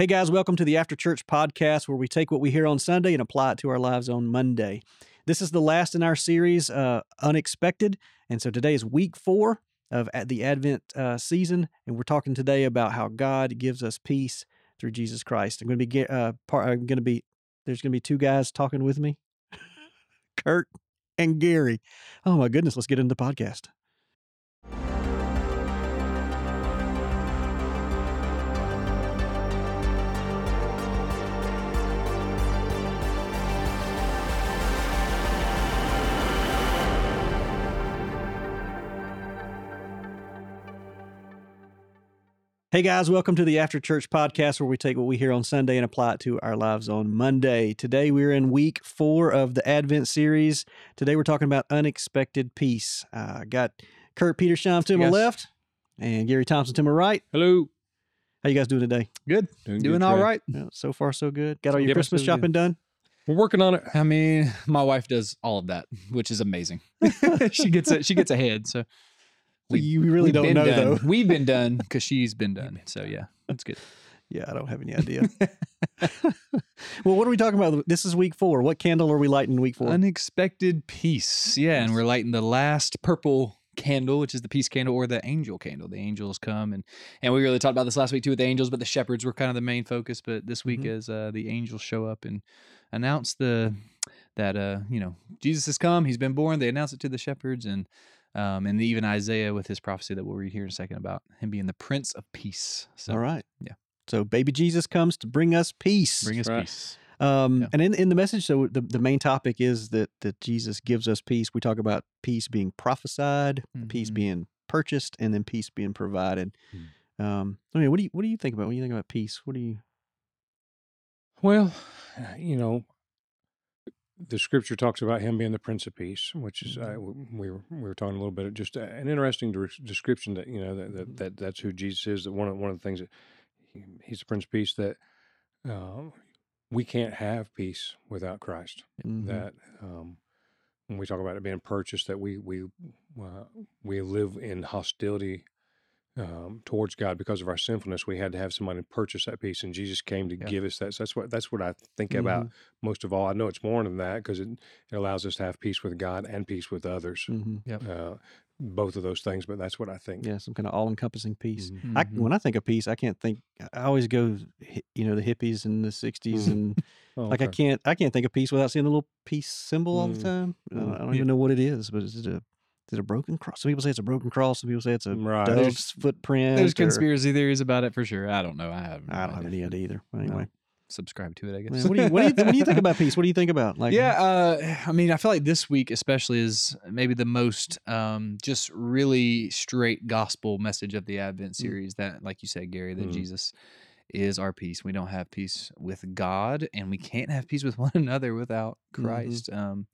Hey guys, welcome to the After Church podcast where we take what we hear on Sunday and apply it to our lives on Monday. This is the last in our series, uh, Unexpected. And so today is week four of the Advent uh, season. And we're talking today about how God gives us peace through Jesus Christ. I'm going to be, uh, part, I'm going to be, there's going to be two guys talking with me Kurt and Gary. Oh my goodness, let's get into the podcast. Hey guys, welcome to the After Church podcast where we take what we hear on Sunday and apply it to our lives on Monday. Today we're in week four of the Advent series. Today we're talking about unexpected peace. Uh, got Kurt Petersham to yes. my left and Gary Thompson to my right. Hello. How you guys doing today? Good. Doing, doing good, all right. Yeah, so far, so good. Got all your yep, Christmas shopping done? We're working on it. I mean, my wife does all of that, which is amazing. she gets it. She gets ahead. So we, you really don't know done. though. We've been done because she's been done. So yeah, that's good. Yeah, I don't have any idea. well, what are we talking about? This is week four. What candle are we lighting week four? Unexpected peace. Yeah, and we're lighting the last purple candle, which is the peace candle or the angel candle. The angels come and and we really talked about this last week too with the angels, but the shepherds were kind of the main focus. But this week, mm-hmm. as uh, the angels show up and announce the that uh you know Jesus has come, he's been born. They announce it to the shepherds and um, and even Isaiah with his prophecy that we'll read here in a second about him being the Prince of Peace. So, All right. Yeah. So baby Jesus comes to bring us peace. Bring us right. peace. Um, yeah. And in, in the message, so the, the main topic is that that Jesus gives us peace. We talk about peace being prophesied, mm-hmm. peace being purchased, and then peace being provided. Mm. Um, I mean, what do you what do you think about when you think about peace? What do you? Well, you know, the scripture talks about him being the Prince of Peace, which is uh, mm-hmm. we were we were talking a little bit just uh, an interesting de- description that you know that, that, mm-hmm. that that's who Jesus is. That one of one of the things that he, he's the Prince of Peace that uh, we can't have peace without Christ. Mm-hmm. That um, when we talk about it being purchased, that we we uh, we live in hostility um, towards God because of our sinfulness. We had to have somebody purchase that peace, and Jesus came to yeah. give us that. So that's what that's what I think mm-hmm. about most of all. I know it's more than that because it, it allows us to have peace with God and peace with others. Mm-hmm. Yep. Uh, both of those things, but that's what I think. Yeah, some kind of all-encompassing peace. Mm-hmm. I, when I think of peace, I can't think. I always go, you know, the hippies in the '60s, mm-hmm. and oh, like I can't, I can't think of peace without seeing the little peace symbol all the mm. time. I don't, I don't yeah. even know what it is, but it's it a is it a broken cross? Some people say it's a broken cross. Some people say it's a right. dove's there's, footprint. There's or, conspiracy theories about it for sure. I don't know. I have. I don't have any idea either. Anyway. subscribe to it, I guess. Man, what, do you, what, do you, what do you think about peace? What do you think about like? Yeah, uh, I mean, I feel like this week especially is maybe the most um, just really straight gospel message of the Advent mm. series. Mm. That, like you said, Gary, that mm. Jesus is our peace. We don't have peace with God, and we can't have peace with one another without mm-hmm. Christ. Mm-hmm. Um,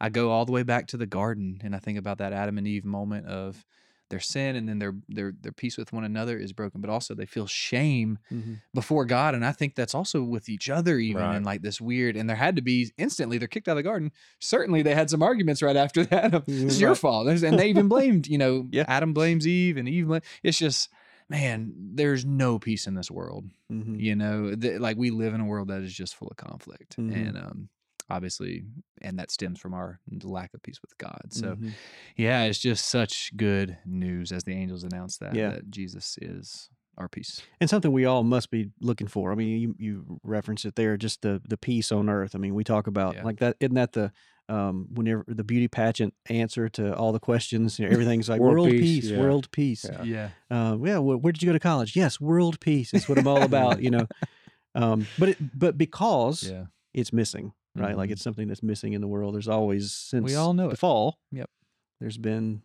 I go all the way back to the garden and I think about that Adam and Eve moment of their sin and then their their their peace with one another is broken, but also they feel shame mm-hmm. before God. And I think that's also with each other, even right. and like this weird. And there had to be instantly they're kicked out of the garden. Certainly they had some arguments right after that. Of, it's right. your fault, and they even blamed. You know, yeah. Adam blames Eve, and Eve. It's just man, there's no peace in this world. Mm-hmm. You know, th- like we live in a world that is just full of conflict, mm-hmm. and um, obviously, and that stems from our lack of peace with God. So, mm-hmm. yeah, it's just such good news as the angels announce that yeah. that Jesus is our peace and something we all must be looking for. I mean, you you reference it there, just the the peace on earth. I mean, we talk about yeah. like that. Isn't that the um, whenever the beauty pageant answer to all the questions, you know, everything's like world, world peace, peace yeah. world peace. Yeah. Yeah. Uh, yeah. Well, where did you go to college? Yes, world peace. That's what I'm all about. you know. Um, but it, but because yeah. it's missing, right? Mm-hmm. Like it's something that's missing in the world. There's always since we all know the it. fall. Yep. There's been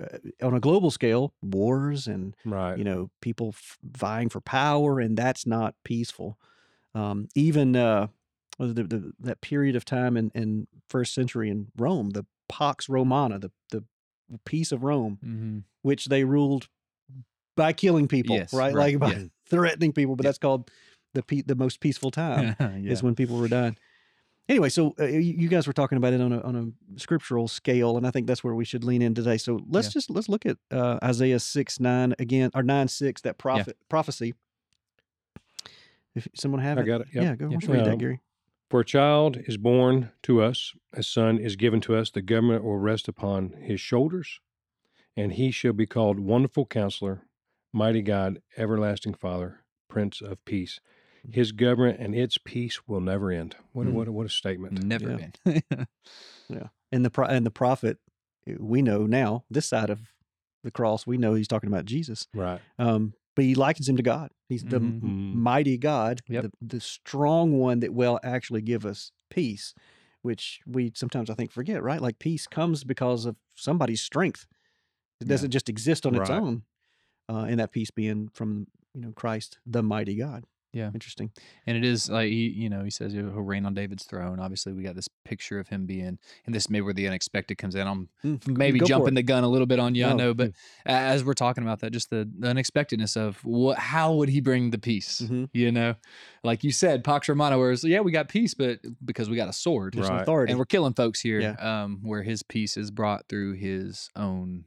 uh, on a global scale wars and right. you know people f- vying for power, and that's not peaceful. Um, even uh, the, the, that period of time in, in first century in Rome, the Pax Romana, the the peace of Rome, mm-hmm. which they ruled by killing people, yes, right? right? Like by yeah. threatening people, but that's called the pe- the most peaceful time yeah. is when people were dying anyway, so uh, you guys were talking about it on a on a scriptural scale, and I think that's where we should lean in today. So let's yeah. just let's look at uh, Isaiah six nine again or nine six that prophet yeah. prophecy. If someone have I it, got it. Yep. yeah, go. Don't read that, Um, Gary? For a child is born to us, a son is given to us, the government will rest upon his shoulders, and he shall be called Wonderful Counselor, Mighty God, Everlasting Father, Prince of Peace. His government and its peace will never end. What, a Mm. what, a, what a statement. Never end. Yeah. And the and the prophet, uh, we know now this side of the cross, we know he's talking about Jesus. Right. Um, but he likens him to God. He's the Mhm. m- Mm. mighty God, Yep. the, the strong one that will actually give us peace, which we sometimes I think forget. Right, like peace comes because of somebody's strength. It Yeah. doesn't just exist on its own, uh, and that peace being from you know Christ, the mighty God. Yeah. interesting. And it is like he, you know, he says he'll reign on David's throne. Obviously, we got this picture of him being, and this may where the unexpected comes in. I'm Mm, maybe jumping the gun a little bit on you, I know, but a- as we're talking about that, just the, the unexpectedness of what, how would he bring the peace? Mhm. You know, like you said, Pax Romana, whereas yeah, we got peace, but because we got a sword, There's Right. authority. and we're killing folks here. Yeah. Um, where his peace is brought through his own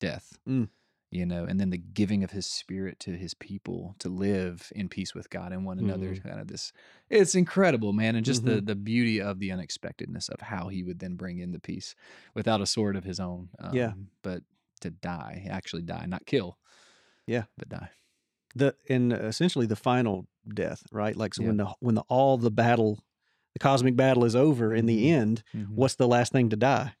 death. Mm. You know, and then the giving of his spirit to his people to live in peace with God and one another. Mm-hmm. Kind of this, it's incredible, man, and just the the beauty of the unexpectedness of how he would then bring in the peace without a sword of his own. Um, Yeah. but to die, actually die, not kill. Yeah. but die. the and essentially the final death, right? Like so Yeah. when the when the all the battle, the cosmic battle is over in the Mhm. end, Mhm. what's the last thing to die?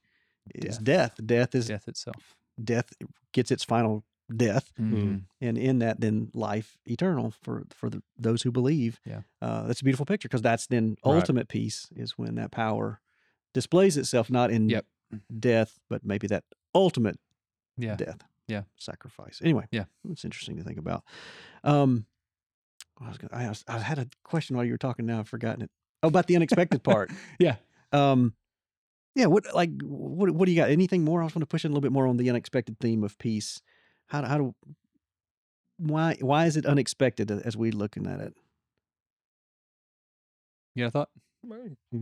It's death. Death is death itself. Death gets its final death, Mhm. and in that then life eternal for for the, those who believe. Yeah. uh, that's a beautiful picture because that's then Right. ultimate peace is when that power displays itself not in Yep. death, but maybe that ultimate Yeah. death. Yeah. Sacrifice. Anyway. Yeah. It's interesting to think about. Um, I was gonna, I, was, I had a question while you were talking. Now I've forgotten it. Oh, about the unexpected part. Yeah. Um, yeah. What like what what do you got? Anything more? I just want to push in a little bit more on the unexpected theme of peace. How do- how do why why is it unexpected as we looking at it? yeah i thought?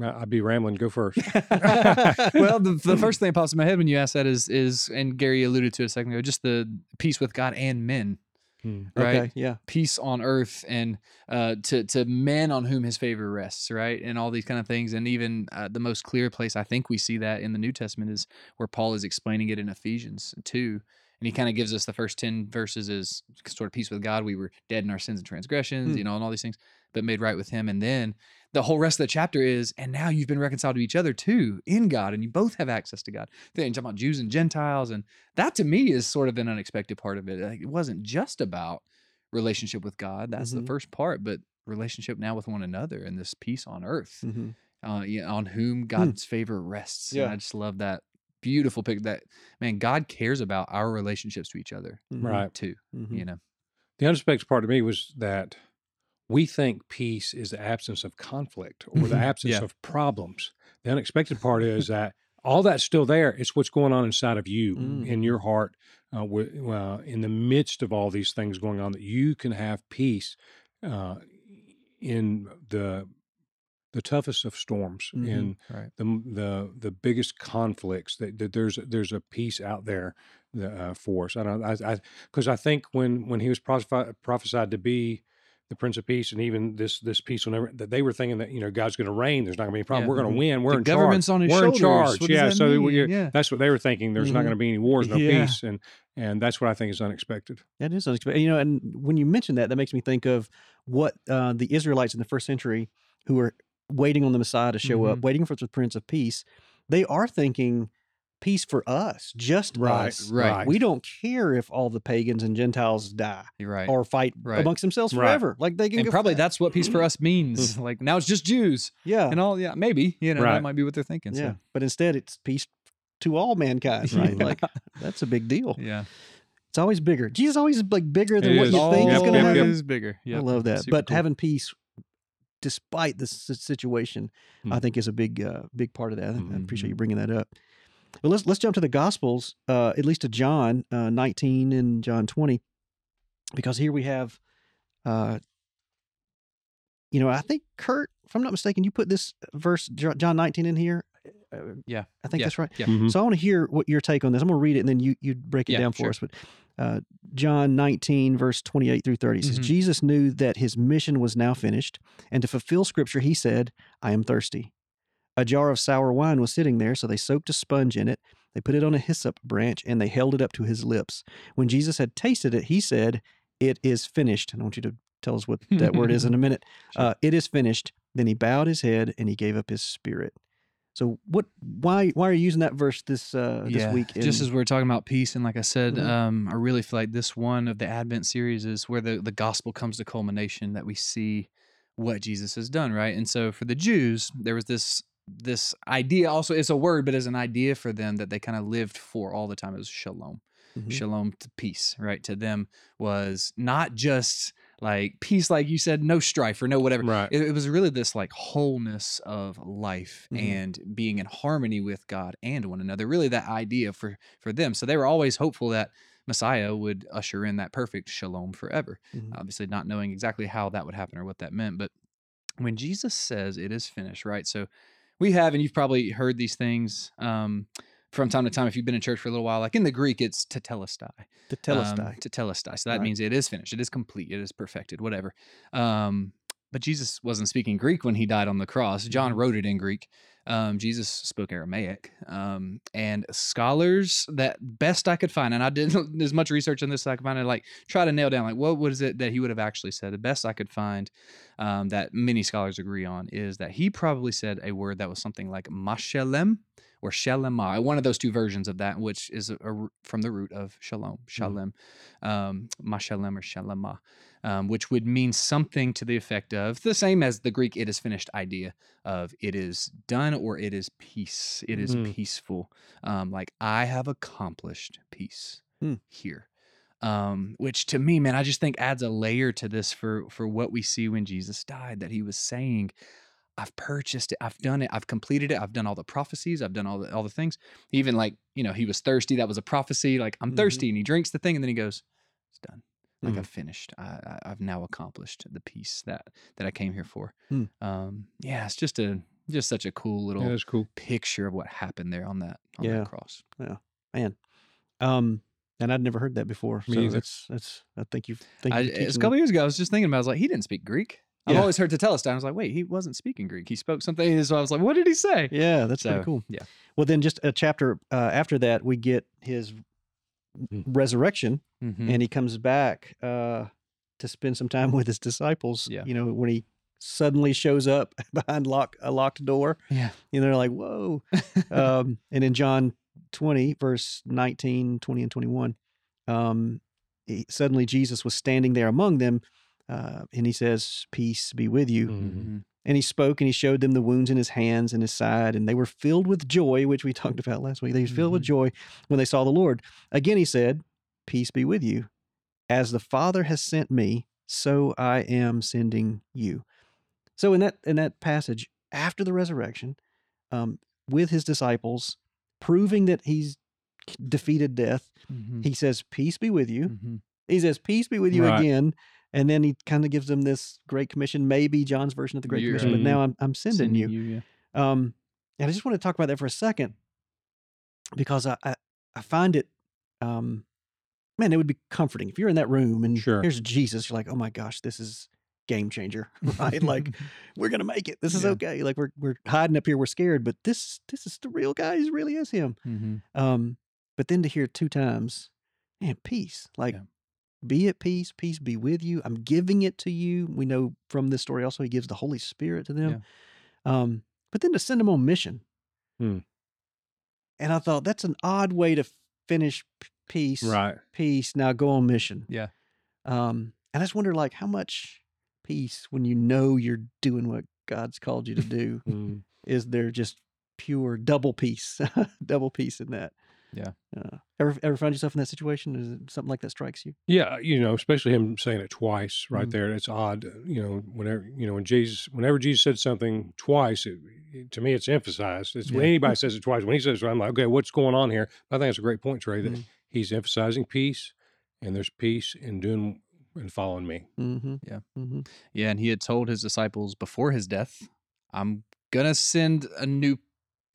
I'd be rambling. Go first. well, the, the first thing that pops in my head when you ask that is is and Gary alluded to it a second ago, just the peace with God and men, Hmm. right? Okay. Yeah. Peace on earth and uh, to to men on whom His favor rests, right? And all these kind of things, and even uh, the most clear place I think we see that in the New Testament is where Paul is explaining it in Ephesians two. And he kind of gives us the first 10 verses as sort of peace with God. We were dead in our sins and transgressions, Hmm. you know, and all these things, but made right with him. And then the whole rest of the chapter is, and now you've been reconciled to each other too in God, and you both have access to God. Then talking about Jews and Gentiles, and that to me is sort of an unexpected part of it. Like, it wasn't just about relationship with God. That's Mhm. the first part, but relationship now with one another and this peace on earth, hmm uh, yeah, on whom God's favor rests. And Yeah. I just love that beautiful pic. That man, God cares about our relationships to each other Right. too. Mhm. You know, The unexpected part to me was that we think peace is the absence of conflict or the Mhm. absence Yeah. of problems. The unexpected part is that all that's still there. It's what's going on inside of you, Mm. in your heart, uh, uh, in the midst of all these things going on, that you can have peace uh, in the the toughest of storms, Mhm. in right? the the the biggest conflicts that, that there's there's a peace out there uh, for us. I don't I because I, think when when he was prophesyed, prophesied to be the Prince of Peace, and even this this peace will never that they were thinking that you know God's going to reign. There's not going to be a problem. Yeah. We're going to win. We're The in government's charge. on his We're shoulders. in charge. What yeah. that So Yeah. that's what they were thinking. There's not Mhm. going to be any wars, no Yeah. peace, and and that's what I think is unexpected. That is unexpected. You know, and when you mention that, that makes me think of what uh, the Israelites in the first century who were waiting on the Messiah to show up, Mhm. waiting for the Prince of Peace, they are thinking peace for us, just Right, us. right. We don't care if all the pagans and Gentiles die right. or fight Right. amongst themselves Right. forever. Like they can and go probably that's what peace for us means. like now it's just Jews yeah, and all. Yeah, maybe you know that might be what they're thinking. yeah. So. But instead, it's peace to all mankind, right? Yeah. Like that's a big deal. Yeah, It's always bigger. Jesus is always like bigger than It what is. you think Yep, is going to yep, happen. yep. is bigger. I love that. Super but cool. having peace despite the situation, I Hmm. think is a big, uh, big part of that. I appreciate Mhm. you bringing that up. Well, let's let's jump to the Gospels, uh, at least to John uh, 19 and John 20, because here we have, uh, you know, I think Kurt, if I'm not mistaken, you put this verse John 19 in here. Uh, Yeah. I think Yeah. that's right. Yeah. Mhm. So I want to hear what your take on this. I'm going to read it and then you you break it Yeah, down for sure. us. But Uh, John 19, verse 28 through 30 says, Mhm. Jesus knew that his mission was now finished, and to fulfill scripture, he said, I am thirsty. A jar of sour wine was sitting there, so they soaked a sponge in it. They put it on a hyssop branch, and they held it up to his lips. When Jesus had tasted it, he said, It is finished. And I want you to tell us what that word is in a minute. Uh, it is finished. Then he bowed his head and he gave up his spirit. So what? Why? Why are you using that verse this uh, this week? just as we're talking about peace, and like I said, Mhm. um, I really feel like this one of the Advent series is where the the gospel comes to culmination. That we see what Jesus has done, right? And so for the Jews, there was this this idea. Also, it's a word, but as an idea for them that they kind of lived for all the time. It was shalom Mhm. shalom to peace right to them was not just like peace like you said no strife or no whatever Right. it, it was really this like wholeness of life Mhm. and being in harmony with god and one another really that idea for for them so they were always hopeful that messiah would usher in that perfect shalom forever Mhm. obviously not knowing exactly how that would happen or what that meant but when jesus says it is finished right so we have and you've probably heard these things um, from time to time if you've been in church for a little while like in the greek it's tetelestai to telestai. um, to telestai. So that Right. means it is finished, it is complete, it is perfected, whatever. Um, but Jesus wasn't speaking Greek when he died on the cross. John Mhm. wrote it in Greek. Um, Jesus spoke Aramaic. Um, and scholars that best I could find, and I did as much research on this as I could find, and like try to nail down like what was it that he would have actually said. The best I could find um, that many scholars agree on is that he probably said a word that was something like mashalem or shalema, one of those two versions of that, which is a, a from the root of shalom, shalem, um, mashalem or shalema, um, which would mean something to the effect of the same as the Greek "it is finished" idea of it is done or it is peace, it is Mhm. peaceful, um, like I have accomplished peace Hmm. here. Um, which to me, man, I just think adds a layer to this for for what we see when Jesus died. That he was saying, I've purchased it. I've done it. I've completed it. I've done all the prophecies. I've done all the all the things. Even like you know, he was thirsty. That was a prophecy. Like I'm Mhm. thirsty, and he drinks the thing, and then he goes, "It's done. Like Mhm. I've finished. I, I, I've now accomplished the peace that that I came here for." Hmm. Um, yeah, it's just a just such a cool little Yeah, cool. picture of what happened there on that on Yeah. that cross. Yeah. Man. Um, and I'd never heard that before. Me so either. that's that's. I think you think I, it's a couple years ago, I was just thinking about. it, I was like, he didn't speak Greek. I've Yeah. always heard to tell us Tetelestai. I was like, wait, he wasn't speaking Greek. He spoke something. So I was like, what did he say? Yeah, that's So, pretty cool. yeah. Well, then just a chapter uh, after that, we get his Mhm. resurrection, Mhm. and he comes back uh, to spend some time with his disciples. Yeah. You know, when he suddenly shows up behind lock a locked door, Yeah. you know, they're like, "Whoa!" um, and in John 20, verse 19, 20, and 21, um, he, suddenly Jesus was standing there among them, uh, and he says, "Peace be with you." Mhm. Mhm. And he spoke and he showed them the wounds in his hands and his side, and they were filled with joy, which we talked about last week. They were filled with Mhm. joy when they saw the Lord. Again, he said, Peace be with you. As the Father has sent me, so I am sending you. So in that in that passage, after the resurrection, um, with his disciples, proving that he's defeated death, Mhm. he says, Peace be with you. Mhm. He says, Peace be with you Right. again. And then he kind of gives them this Great Commission, maybe John's version of the Great You're Commission, but now I'm, I'm sending, Sending you. yeah. Um, and I just want to talk about that for a second because I, I, I find it, um, man, it would be comforting if you're in that room and Sure. here's Jesus. You're like, oh my gosh, this is game changer, right? like we're gonna make it. This is Yeah. okay. Like we're we're hiding up here, we're scared, but this this is the real guy. He really is him. Mhm. Um, but then to hear two times, man, peace. Like, Yeah. Be at peace. Peace be with you. I'm giving it to you. We know from this story also he gives the Holy Spirit to them. Um, but then to send them on mission. Hmm. And I thought that's an odd way to finish peace. Right. Peace. Now go on mission. Yeah. Um, and I just wonder, like, how much peace when you know you're doing what God's called you to do Mm. is there just pure double peace, double peace in that. Yeah. Uh, ever ever find yourself in that situation? Is it something like that strikes you? Yeah, you know, especially him saying it twice right Mhm. there. It's odd, uh, you know. Whenever you know when Jesus, whenever Jesus said something twice, it, it- to me it's emphasized. It's when anybody says it twice. When he says, it, I'm like, okay, what's going on here? I think it's a great point, Trey. That Mhm. he's emphasizing peace, and there's peace in doing and following me. Mm-hmm. Yeah. Mm-hmm. Yeah, and he had told his disciples before his death, "I'm gonna send a new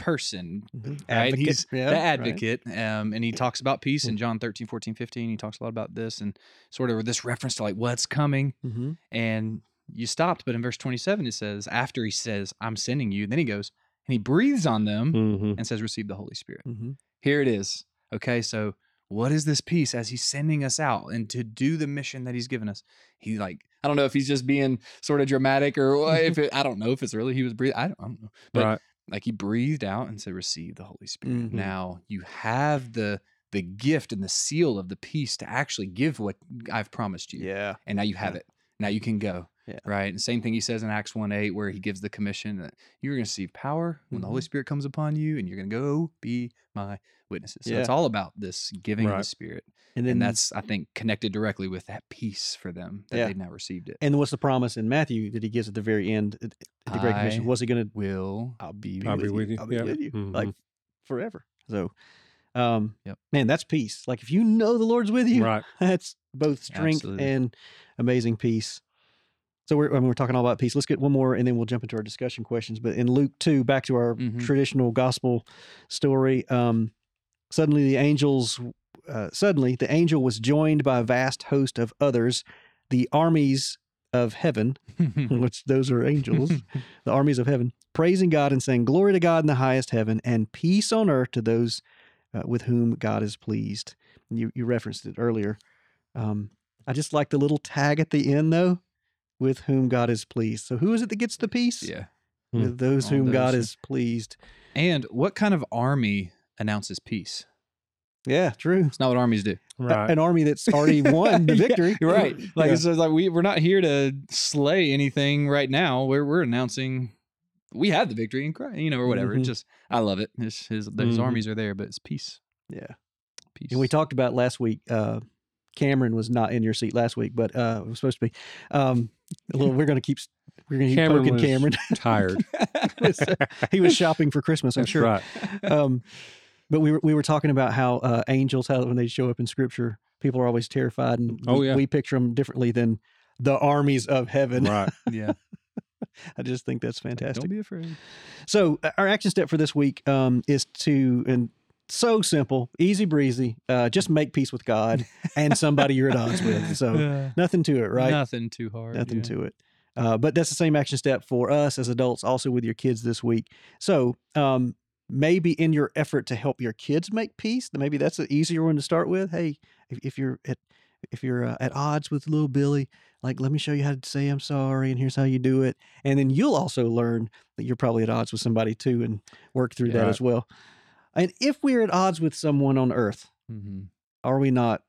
person, Mhm. right? Advocate, He's yeah, the right. advocate. Um, and he talks about peace in John 13, 14, 15. He talks a lot about this and sort of this reference to like what's coming. Mhm. And you stopped, but in verse 27, it says, after he says, I'm sending you, then he goes and he breathes on them hmm and says, Receive the Holy Spirit. Mhm. Here it is. Okay, so what is this peace as he's sending us out and to do the mission that he's given us? He like, I don't know if he's just being sort of dramatic or if it, I don't know if it's really he was breathing. I don't, I don't know, but right. Like he breathed out and said, "Receive the Holy Spirit." Mhm. Now you have the the gift and the seal of the peace to actually give what I've promised you, Yeah. and now you have Yeah. it. Now you can go. Yeah. Right. And same thing he says in Acts 1 8, where he gives the commission that you're going to receive power when the Holy Mhm. Spirit comes upon you and you're going to go be my witnesses. So Yeah. it's all about this giving of the Spirit. And then and that's, I think, connected directly with that peace for them that Yeah. they've now received it. and what's the promise in Matthew that he gives at the very end at at the Great Commission? Was he going to Will I'll be, I'll be with you. I'll be Yeah. with you Mhm. like forever. So, um, Yep. man, that's peace. Like if you know the Lord's with you, Right. that's both strength Absolutely. and amazing peace. So we're, I mean, we're talking all about peace. Let's get one more, and then we'll jump into our discussion questions. But in Luke two, back to our Mhm. traditional gospel story. Um, suddenly, the angels. Uh, suddenly, the angel was joined by a vast host of others, the armies of heaven, which those are angels, the armies of heaven, praising God and saying, Glory to God in the highest heaven, and peace on earth to those uh, with whom God is pleased. And you, you referenced it earlier. Um, I just like the little tag at the end, though, with whom God is pleased. So, who is it that gets the peace? yeah. Hmm. With those All whom God is pleased. And what kind of army announces peace? Yeah, true. It's not what armies do. Right. An army that's already won the victory. You're right. Like Yeah. it's like we we're not here to slay anything right now. We're we're announcing we have the victory in Christ, you know, or whatever. Mhm. It's just I love it. It's his those Mhm. armies are there, but it's peace. yeah. Peace. And we talked about last week. Uh, Cameron was not in your seat last week, but uh, it was supposed to be. Um, we're going to keep we're going to keep Cameron poking was Cameron. Tired. he was shopping for Christmas, I'm That's sure. right. Um, but we were we were talking about how uh, angels, how when they show up in Scripture, people are always terrified, and Oh, we, yeah. we picture them differently than the armies of heaven. Right. yeah. I just think that's fantastic. Don't be afraid. So uh, our action step for this week um, is to and so simple, easy breezy. Uh, just make peace with God and somebody you're at odds with. So nothing to it, right? Nothing too hard. Nothing yeah. to it. Uh, but that's the same action step for us as adults, also with your kids this week. So um, maybe in your effort to help your kids make peace, then maybe that's an easier one to start with. Hey, if, if you're at if you're uh, at odds with little Billy, like let me show you how to say I'm sorry, and here's how you do it, and then you'll also learn that you're probably at odds with somebody too, and work through that as well. And if we're at odds with someone on earth, Mhm. are we not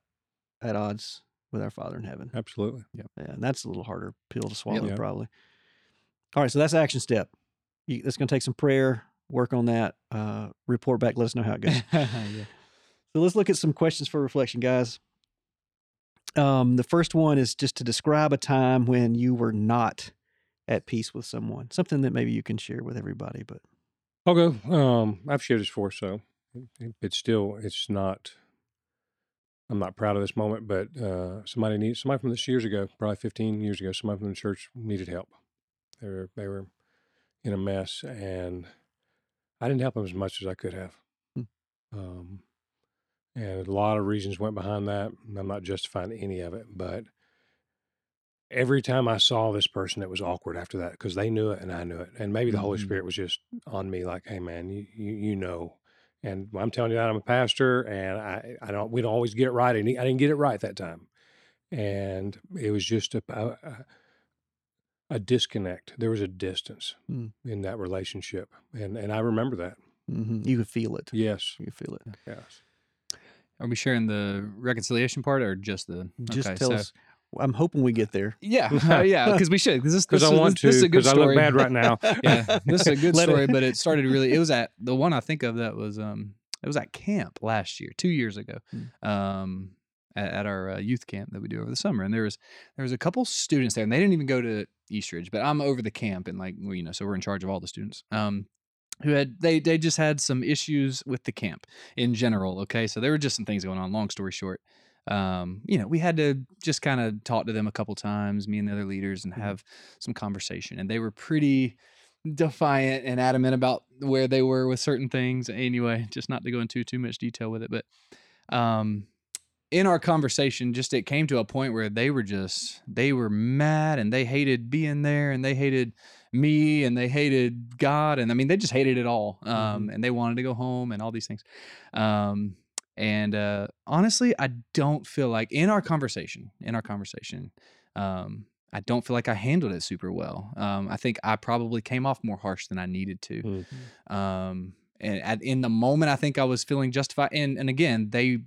at odds with our Father in heaven? Absolutely. Yeah, and that's a little harder pill to swallow, Yeah. probably. All right, so that's action step. You, that's going to take some prayer. Work on that. Uh, report back. Let us know how it goes. yeah. so let's look at some questions for reflection, guys. Um, the first one is just to describe a time when you were not at peace with someone. Something that maybe you can share with everybody. But I'll go. Um, I've shared this before, so it's still it's not. I'm not proud of this moment, but uh, somebody needs somebody from this years ago, probably 15 years ago, somebody from the church needed help. They were they were in a mess, and I didn't help them as much as I could have. Hmm. Um, and a lot of reasons went behind that. I'm not justifying any of it, but every time I saw this person, it was awkward after that because they knew it and I knew it, and maybe the Holy Mhm. Spirit was just on me, like, "Hey, man, you you, you know." And I'm telling you that I'm a pastor, and I I don't we don't always get it right, and I didn't get it right that time, and it was just a a, a disconnect. There was a distance Hmm. in that relationship, and and I remember that. mhm, you could feel it. Yes, You feel it. yes. Are we sharing the reconciliation part or just the? Just okay, tell so- us. I'm hoping we get there. Yeah, uh, yeah, because we should. Because this, Because this I is- want this is to. a good Because I look story. bad right now. yeah, this is a good Let it- story, but it started really. It was at the one I think of that was um it was at camp last year, two years ago, Hmm. um at, at our uh, youth camp that we do over the summer, and there was there was a couple students there, and they didn't even go to Eastridge, but I'm over the camp, and like well, you know, so we're in charge of all the students. Um, who had they they just had some issues with the camp in general. Okay, so there were just some things going on. Long story short, um, you know, we had to just kind of talk to them a couple times, me and the other leaders, and Mhm. have some conversation. And they were pretty, defiant and adamant about where they were with certain things. Anyway, just not to go into too much detail with it, but um, in our conversation, just it came to a point where they were just they were mad and they hated being there and they hated me and they hated God and I mean they just hated it all. Um, and they wanted to go home and all these things. Um, and uh, honestly, I don't feel like in our conversation, in our conversation, um, I don't feel like I handled it super well. Um, I think I probably came off more harsh than I needed to. Mm. Um, and at, in the moment, I think I was feeling justified. And and again, they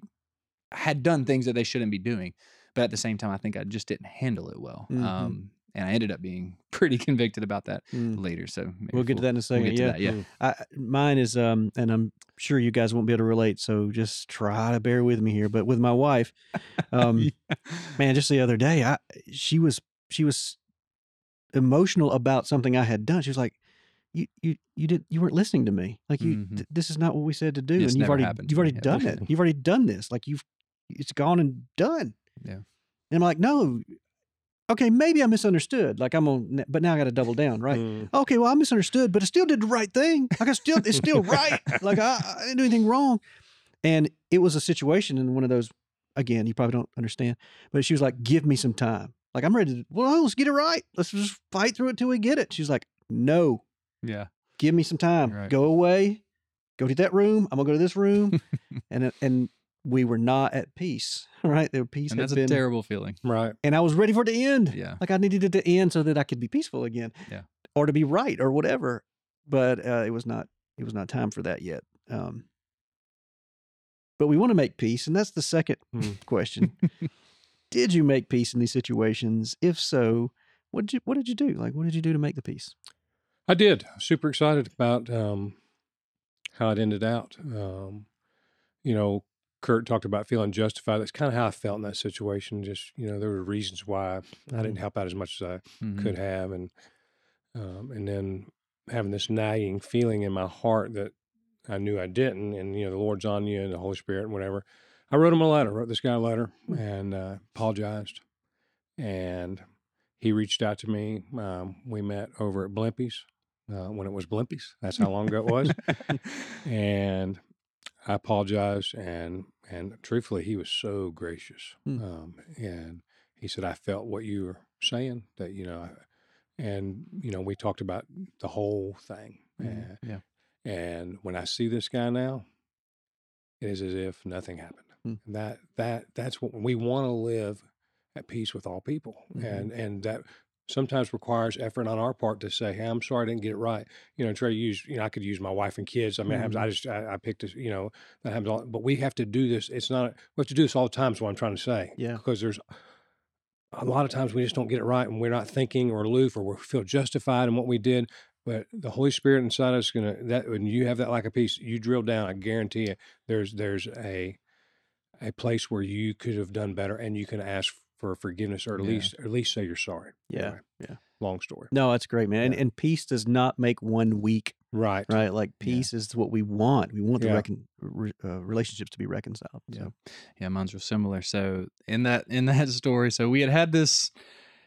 had done things that they shouldn't be doing, but at the same time, I think I just didn't handle it well. Mhm. Um, and I ended up being pretty convicted about that Mm. later. So maybe We'll get to that in a we'll second. yeah. that, yeah. Mm. I, mine is, um, and I'm sure you guys won't be able to relate, so just try to bear with me here. But with my wife, um, man, just the other day, I she was she was emotional about something I had done. She was like, "You you you did you weren't listening to me. Like you, Mhm. th- this is not what we said to do, This and you've already you've already yeah. done it. You've already done this. Like you've it's gone and done. Yeah. And I'm like, no, okay, maybe I misunderstood. Like I'm on, but now I got to double down, right? Mm. okay, well, I misunderstood, but I still did the right thing. Like I still, it's still right. Like I, I didn't do anything wrong. And it was a situation in one of those, again, you probably don't understand, but she was like, give me some time. Like I'm ready to, well, let's get it right. Let's just fight through it till we get it. She's like, no, Yeah. give me some time. Right. Go away. Go to that room. I'm gonna go to this room. and, and we were not at peace, right? The peace And had that's a terrible feeling. Right. and I was ready for it to end. Yeah. Like I needed it to end so that I could be peaceful again. Yeah. Or to be right or whatever. But uh, it was not it was not time for that yet. Um but we want to make peace, and that's the second Mm. question. did you make peace in these situations? If so, what did you what did you do? Like what did you do to make the peace? I did. Super excited about um, how it ended out. Um, you know, Kurt talked about feeling justified. That's kind of how I felt in that situation. Just you know, there were reasons why I didn't help out as much as I Mhm. could have, and um, and then having this nagging feeling in my heart that I knew I didn't, and you know, the Lord's on you and the Holy Spirit and whatever. I wrote him a letter. Wrote this guy a letter and uh, apologized, and he reached out to me. Um, we met over at Blimpie's uh, when it was Blimpie's. That's how long ago it was. and I apologized, and and truthfully, he was so gracious. Hmm. Um, and he said, "I felt what you were saying. That you know, and you know, we talked about the whole thing. Mhm. And, Yeah. and when I see this guy now, it is as if nothing happened. And that that that's what we want to live at peace with all people, Mhm. and and that sometimes requires effort on our part to say, "Hey, I'm sorry, I didn't get it right." You know, try to use. You know, I could use my wife and kids. I mean, it happens- I mm-hmm. just I, I picked this. You know, that happens. All, but we have to do this. It's not. We have to do this all the time. Is what I'm trying to say. Yeah. Because there's a lot of times we just don't get it right, and we're not thinking or aloof, or we feel justified in what we did. But the Holy Spirit inside us is gonna that when you have that like a piece, you drill down. I guarantee you, there's there's a a place where you could have done better, and you can ask for forgiveness, or at Yeah. least at least say you're sorry. Yeah. Anyway, Yeah. long story. No, that's great, man. And, Yeah. and peace does not make one week, Right. right? Like Yeah. peace is what we want. We want the Yeah. recon, re, uh, relationships to be reconciled. Yeah. So Yeah, mine's real similar. So in that in that story, so we had had this.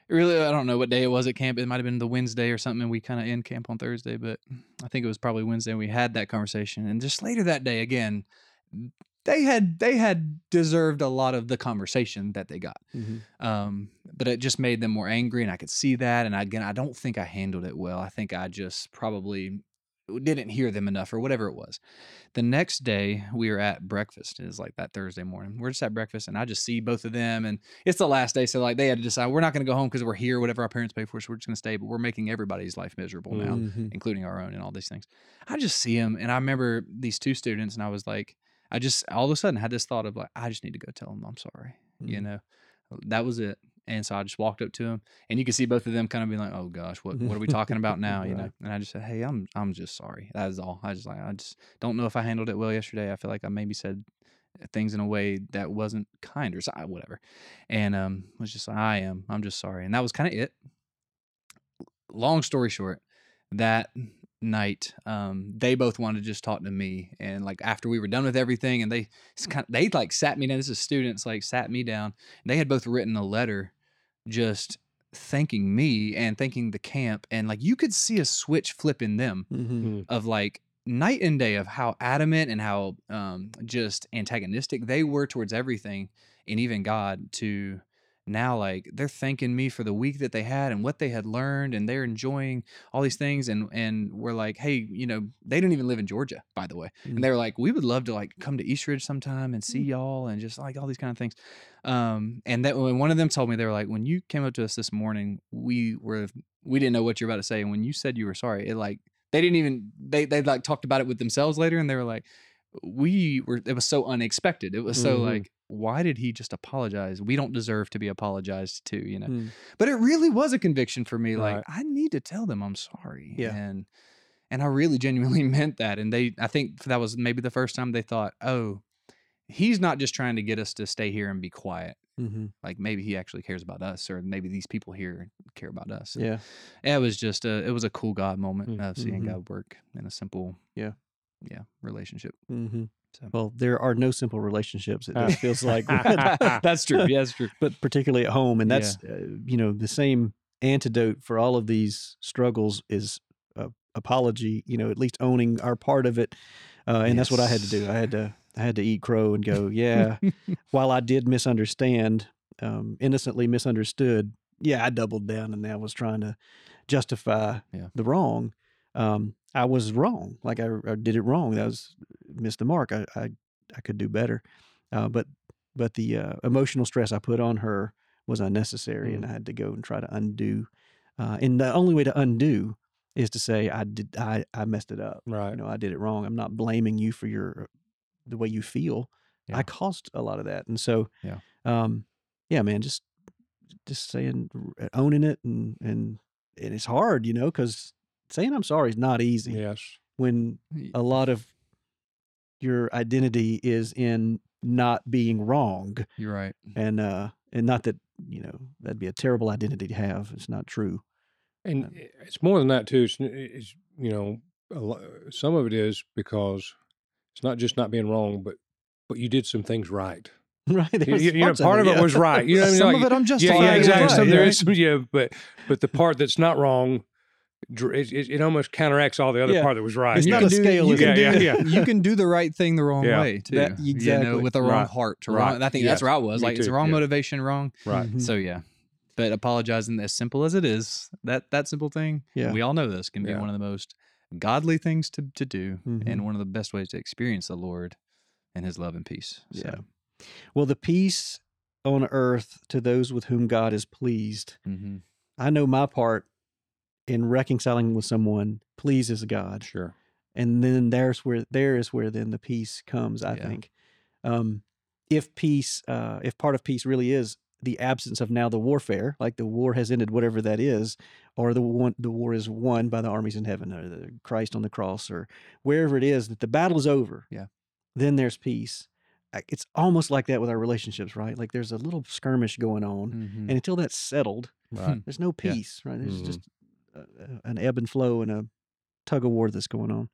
Really, I don't know what day it was at camp. It might have been the Wednesday or something. And we kind of end camp on Thursday, but I think it was probably Wednesday. We had that conversation, and just later that day, again, they had they had deserved a lot of the conversation that they got. Um, but it just made them more angry, and I could see that. And again, I don't think I handled it well. I think I just probably didn't hear them enough, or whatever it was. The next day, we were at breakfast. It was like that Thursday morning. We're just at breakfast, and I just see both of them, and it's the last day, so like they had to decide we're not going to go home because we're here, whatever our parents pay for, so we're just going to stay. But we're making everybody's life miserable now Mhm. including our own and all these things. I just see them, and I remember these two students, and I was like, I just all of a sudden had this thought of like, I just need to go tell him I'm sorry. You Mhm. know, that was it. And so I just walked up to him, and you could see both of them kind of being like, "Oh gosh, what what are we talking about now?" You know. And I just said, "Hey, I'm I'm just sorry. That is all. I just like I just don't know if I handled it well yesterday. I feel like I maybe said things in a way that wasn't kind or so- whatever." And um, was just like, "I am. I'm just sorry." And that was kind of it. Long story short, that night um they both wanted to just talk to me and like after we were done with everything and they it's kind they like sat me down this is students like sat me down they had both written a letter just thanking me and thanking the camp and like you could see a switch flip in them Mm-hmm. of like night and day of how adamant and how um, just antagonistic they were towards everything and even God to now like they're thanking me for the week that they had and what they had learned and they're enjoying all these things and and we're like hey you know they didn't even live in Georgia by the way Mm. and they were like we would love to like come to Eastridge sometime and see Mm. y'all and just like all these kind of things um and that when one of them told me they were like when you came up to us this morning we were we didn't know what you're about to say and when you said you were sorry it like they didn't even they they like talked about it with themselves later and they were like we were it was so unexpected it was so Mhm. like why did he just apologize we don't deserve to be apologized to you know Mm. but it really was a conviction for me like Right. i need to tell them i'm sorry Yeah. and and i really genuinely meant that and they i think that was maybe the first time they thought oh he's not just trying to get us to stay here and be quiet Mm-hmm. like maybe he actually cares about us or maybe these people here care about us And Yeah. it was just a it was a cool god moment Mm. of seeing Mhm. god work in a simple Yeah. Yeah relationship Mm-hmm. So- Well, there are no simple relationships. It just feels like, that's true yeah that's true but particularly at home, and Yeah. that's uh, you know the same antidote for all of these struggles is uh, apology. You know, at least owning our part of it, uh, and that's what I had to do. I had to I had to eat crow and go, yeah. while I did misunderstand, um, innocently misunderstood, yeah, I doubled down and I was trying to justify Yeah. the wrong. Um, I was wrong. Like I, I did it wrong. That was missed the mark. I, I, I could do better. Uh, but, but the uh, emotional stress I put on her was unnecessary, and I had to go and try to undo. Uh, and the only way to undo is to say I did. I, I messed it up. right. You know, I did it wrong. I'm not blaming you for your the way you feel. Yeah. I caused a lot of that, and so Yeah. um, yeah, man, just just saying, owning it, and and and it's hard, you know, because saying I'm sorry is not easy Yes. when a lot of your identity is in not being wrong, you're right and uh, and not that you know that'd be a terrible identity to have. It's not true. And Um, it's more than that too. It's, it's you know, a lo- some of it is because it's not just not being wrong, but but you did some things right. Right? You, you- you know, part of it yeah. was right. You know, what I mean? some Like, of it i'm yeah, justifying yeah, exactly. right, Some there right? is some, yeah, but but the part that's not wrong, dr- it, it, it almost counteracts all the other Yeah. part that was right. It's you not can a do, scale, You can it? do, Yeah, yeah, yeah. you can do the right thing the wrong Yeah. way too. That- You exactly. know, with the wrong Right. heart. To Right. wrong, I think Yes. that's where I was. Me Like it's too. the wrong Yeah. motivation, wrong. right. Mhm. So yeah. But apologizing, as simple as it is, that that simple thing, Yeah. we all know this can be Yeah. one of the most godly things to, to do Mhm. and one of the best ways to experience the Lord and his love and peace. So, Yeah. Well, the peace on earth to those with whom God is pleased. mhm. I know my part in reconciling with someone pleases God, Sure. and then there's where there is where then the peace comes. I Yeah. think, um, if peace, uh, if part of peace really is the absence of now the warfare, like the war has ended, whatever that is, or the one the war is won by the armies in heaven, or the Christ on the cross, or wherever it is that the battle is over. Yeah. Then there's peace. It's almost like that with our relationships, right? Like there's a little skirmish going on, Mhm. and until that's settled, Right. there's no Yeah. peace, right? There's Mhm. just an ebb and flow and a tug of war that's going on.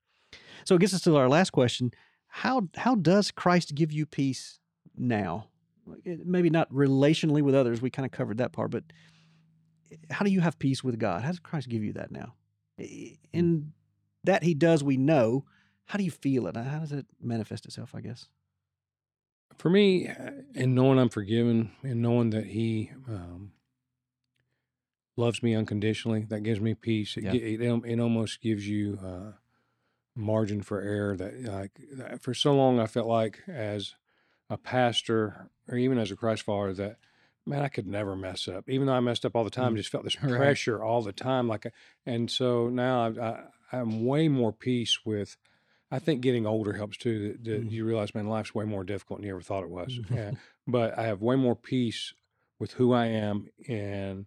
So it gets us to our last question: How how does Christ give you peace now? Maybe not relationally with others. We kind of covered that part, but eh, how do you have peace with God? How does Christ give you that now? In that He does, we know. How do you feel it? How does it manifest itself? I guess. For me, in knowing I'm forgiven and knowing that He um, loves me unconditionally, that gives me peace. It, Yeah. it, it almost gives you uh, margin for error. That like for so long, I felt like as a pastor or even as a Christ follower that man, I could never mess up. Even though I messed up all the time, I just felt this Right. pressure all the time. Like, and so now I, I, I'm way more peace with. I think getting older helps too. That, that Mhm. you realize, man, life's way more difficult than you ever thought it was. Yeah. But I have way more peace with who I am and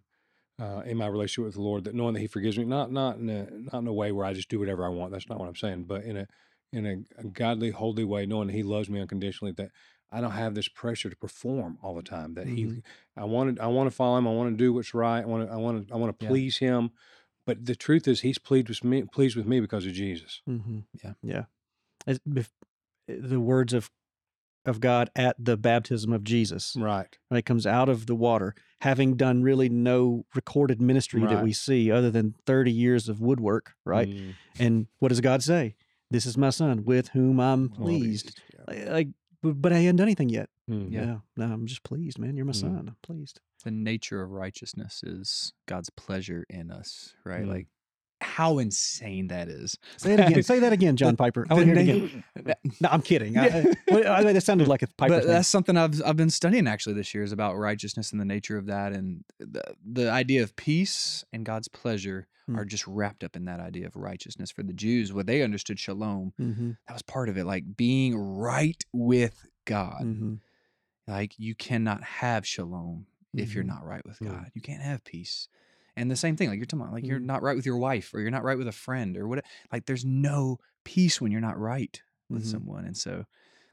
uh, in my relationship with the Lord. That knowing that He forgives me, not not in a not in a way where I just do whatever I want. That's not what I'm saying. But in a in a, a godly, holy way, knowing that He loves me unconditionally. That I don't have this pressure to perform all the time. That He, Mhm. I wanted, I want to follow Him. I want to do what's right. I want to, I want to, I want to Yeah. please Him. But the truth is, He's pleased with me, pleased with me because of Jesus. Mm-hmm. Yeah. Yeah. As bef- the words of of God at the baptism of Jesus. Right. Right, comes out of the water, having done really no recorded ministry that we see other than 30 years of woodwork, right? Mm, And what does God say? This is my son with whom I'm well pleased. Yeah. Like, like, but but I hadn't done anything yet. Mm, Yeah. Yeah. No, I'm just pleased, man. You're my Mm. son. I'm pleased. the nature of righteousness is God's pleasure in us, right? Mm. Like how insane that is. Say it again. Say that again, John Piper. I want to hear it again. No, I'm kidding. I, Yeah. I, I mean, it sounded like a Piper but thing. that's something I've I've been studying actually this year is about righteousness and the nature of that, and the the idea of peace and God's pleasure Hmm. are just wrapped up in that idea of righteousness. For the Jews, what they understood shalom, Mm-hmm, that was part of it, like being right with God. mm-hmm, Like you cannot have shalom if you're Mhm. not right with Mm. God. You can't have peace. And the same thing, like you're talking about, like you're Mhm. not right with your wife, or you're not right with a friend, or what. Like there's no peace when you're not right with Mhm. someone. And so,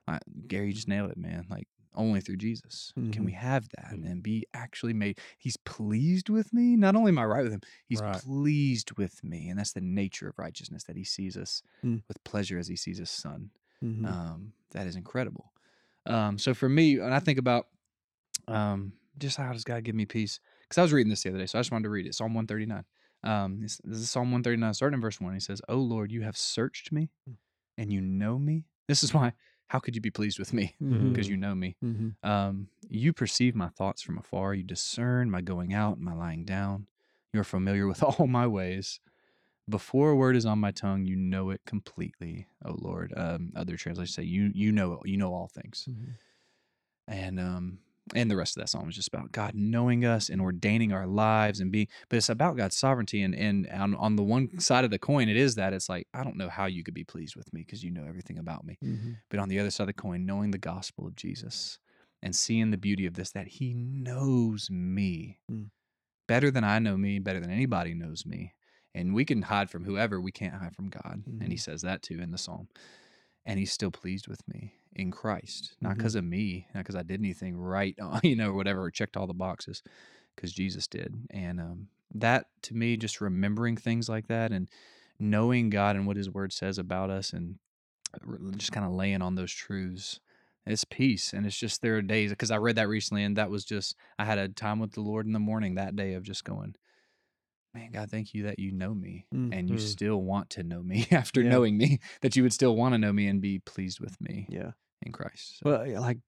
uh, Gary, you just nailed it, man. Like only through Jesus can we have that Mhm. and be actually made. He's pleased with me. Not only am I right with him, he's Right. pleased with me, and that's the nature of righteousness that he sees us Mm. with pleasure as he sees his son. mm-hmm. Um, that is incredible. Um, so for me, when I think about um, just how does God give me peace? Because I was reading this the other day, so I just wanted to read it. Psalm 139. Um, this, is Psalm 139, starting in verse 1. He says, Oh Lord, you have searched me and you know me. This is why, how could you be pleased with me? Because you know me. Mm-hmm. Um, you perceive my thoughts from afar. You discern my going out and my lying down. You're familiar with all my ways. Before a word is on my tongue, you know it completely, O Lord. Um, other translations say you you know you know all things. Mm-hmm. And um and the rest of that psalm is just about God knowing us and ordaining our lives and being but it's about God's sovereignty and and on, on the one side of the coin it is that it's like I don't know how you could be pleased with me because you know everything about me. Mm-hmm. But on the other side of the coin, knowing the gospel of Jesus and seeing the beauty of this, that he knows me Mm. better than I know me, better than anybody knows me. And we can hide from whoever, we can't hide from God. And he Mhm. says that too in the psalm. And he's still pleased with me in Christ, not because of me, not because I did anything right, you know, or whatever, or checked all the boxes, because Jesus did. And um, that to me, just remembering things like that and knowing God and what his word says about us and just kind of laying on those truths. It's peace. And it's just there are days because I read that recently and that was just, I had a time with the Lord in the morning that day of just going, man, God, thank you that you know me Mm. and you Mm. still want to know me after Yeah. knowing me, that you would still want to know me and be pleased with me Yeah. In Christ. So, Well, like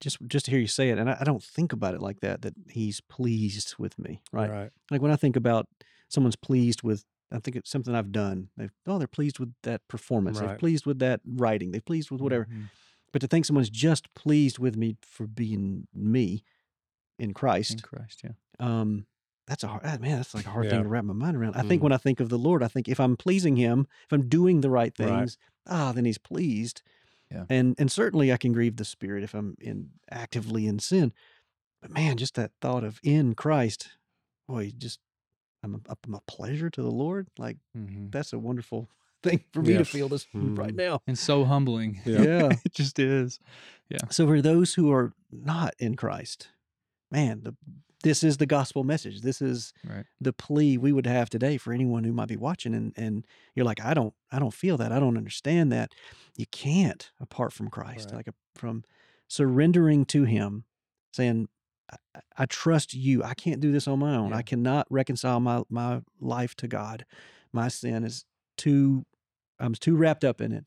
just just to hear you say it, and I, I don't think about it like that. That he's pleased with me, right? Right. Like when I think about someone's pleased with, I think it's something I've done. They've oh, they're pleased with that performance. They're pleased with that writing. They're pleased with whatever. Mhm. But to think someone's just pleased with me for being me in Christ, in Christ, yeah. um, that's a hard ah, man. That's like a hard Yeah. thing to wrap my mind around. I think Mhm. when I think of the Lord, I think if I'm pleasing Him, if I'm doing the right Right. things, ah, then He's pleased. Yeah. And and certainly I can grieve the Spirit if I'm in actively in sin. But man, just that thought of in Christ, boy, just I'm a, I'm a pleasure to the Lord. Like hmm that's a wonderful thing for me to feel this right Mhm. now. And so humbling. Yeah. Yeah. it just is. Yeah. So for those who are not in Christ, man, the, this is the gospel message. This is Right. the plea we would have today for anyone who might be watching and and you're like, I don't I don't feel that. I don't understand that. You can't apart from Christ. Right. Like a, from surrendering to him, saying, I, I- trust you. I can't do this on my own. Yeah. I cannot reconcile my my life to God. My sin is too I'm too wrapped up in it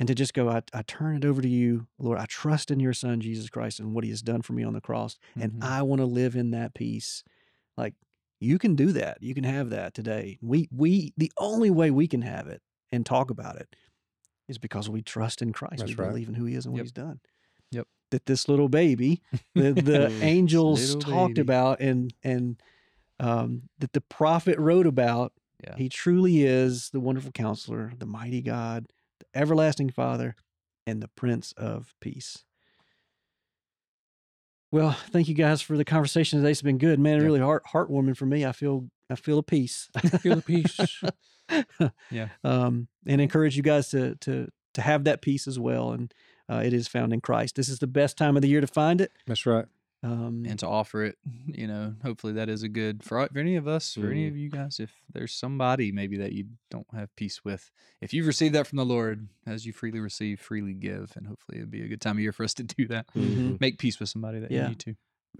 and to just go, I, I turn it over to you, Lord. I trust in your Son, Jesus Christ, and what he has done for me on the cross. And Mhm. I want to live in that peace. Like you can do that. You can have that today. We, we, the only way we can have it and talk about it is because we trust in Christ. That's we right. believe in who he is and what he's done. Yep. That this little baby, the, the angels talked baby. about and, and, um, that the prophet wrote about Yeah. he truly is the wonderful counselor, the mighty God, the everlasting Father, and the Prince of Peace. Well, thank you guys for the conversation today. It's been good, man. Yeah. Really heart heartwarming for me. I feel I feel a peace. I feel the peace. Yeah. Um, and encourage you guys to to to have that peace as well. And uh, it is found in Christ. This is the best time of the year to find it. That's right. Um, and to offer it. You know, hopefully that is a good for, for any of us, for any Mhm. of you guys. If there's somebody maybe that you don't have peace with, if you've received that from the Lord, as you freely receive, freely give, and hopefully it'd be a good time of year for us to do that. Mhm. Make peace with somebody that Yeah. you need to.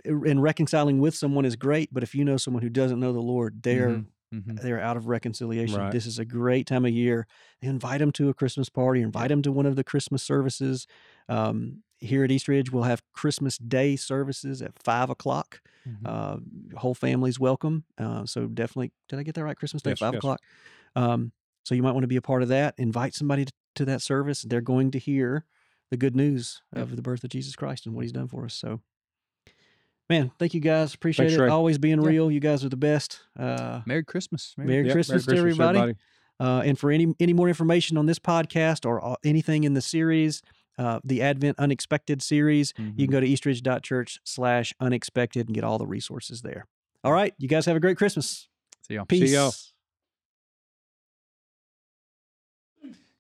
and reconciling with someone is great, but if you know someone who doesn't know the Lord, they're Mhm. Mm-hmm. they're out of reconciliation. Right. This is a great time of year. Invite them to a Christmas party. Invite them to one of the Christmas services. Um, here at Eastridge, we'll have Christmas Day services at five o'clock. Mhm. Uh, whole family's welcome. Uh, so definitely, did I get that right? Christmas Day, Yes, five yes. o'clock. Um, so you might want to be a part of that. Invite somebody to, to that service. They're going to hear the good news Yep. of the birth of Jesus Christ and what He's done for us. So, man, thank you guys. Appreciate Thanks, it. Ray. Always being Yeah. real. You guys are the best. Uh, Merry Christmas. Merry Yep, Christmas to everybody. Uh, and for any any more information on this podcast or uh, anything in the series, uh, the Advent Unexpected series, you Mhm. can go to eastridge.church slash unexpected and get all the resources there. All right. You guys have a great Christmas. See y'all. Peace. y'all.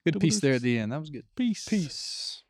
Good Double peace there at the end. That was good. Peace. Peace.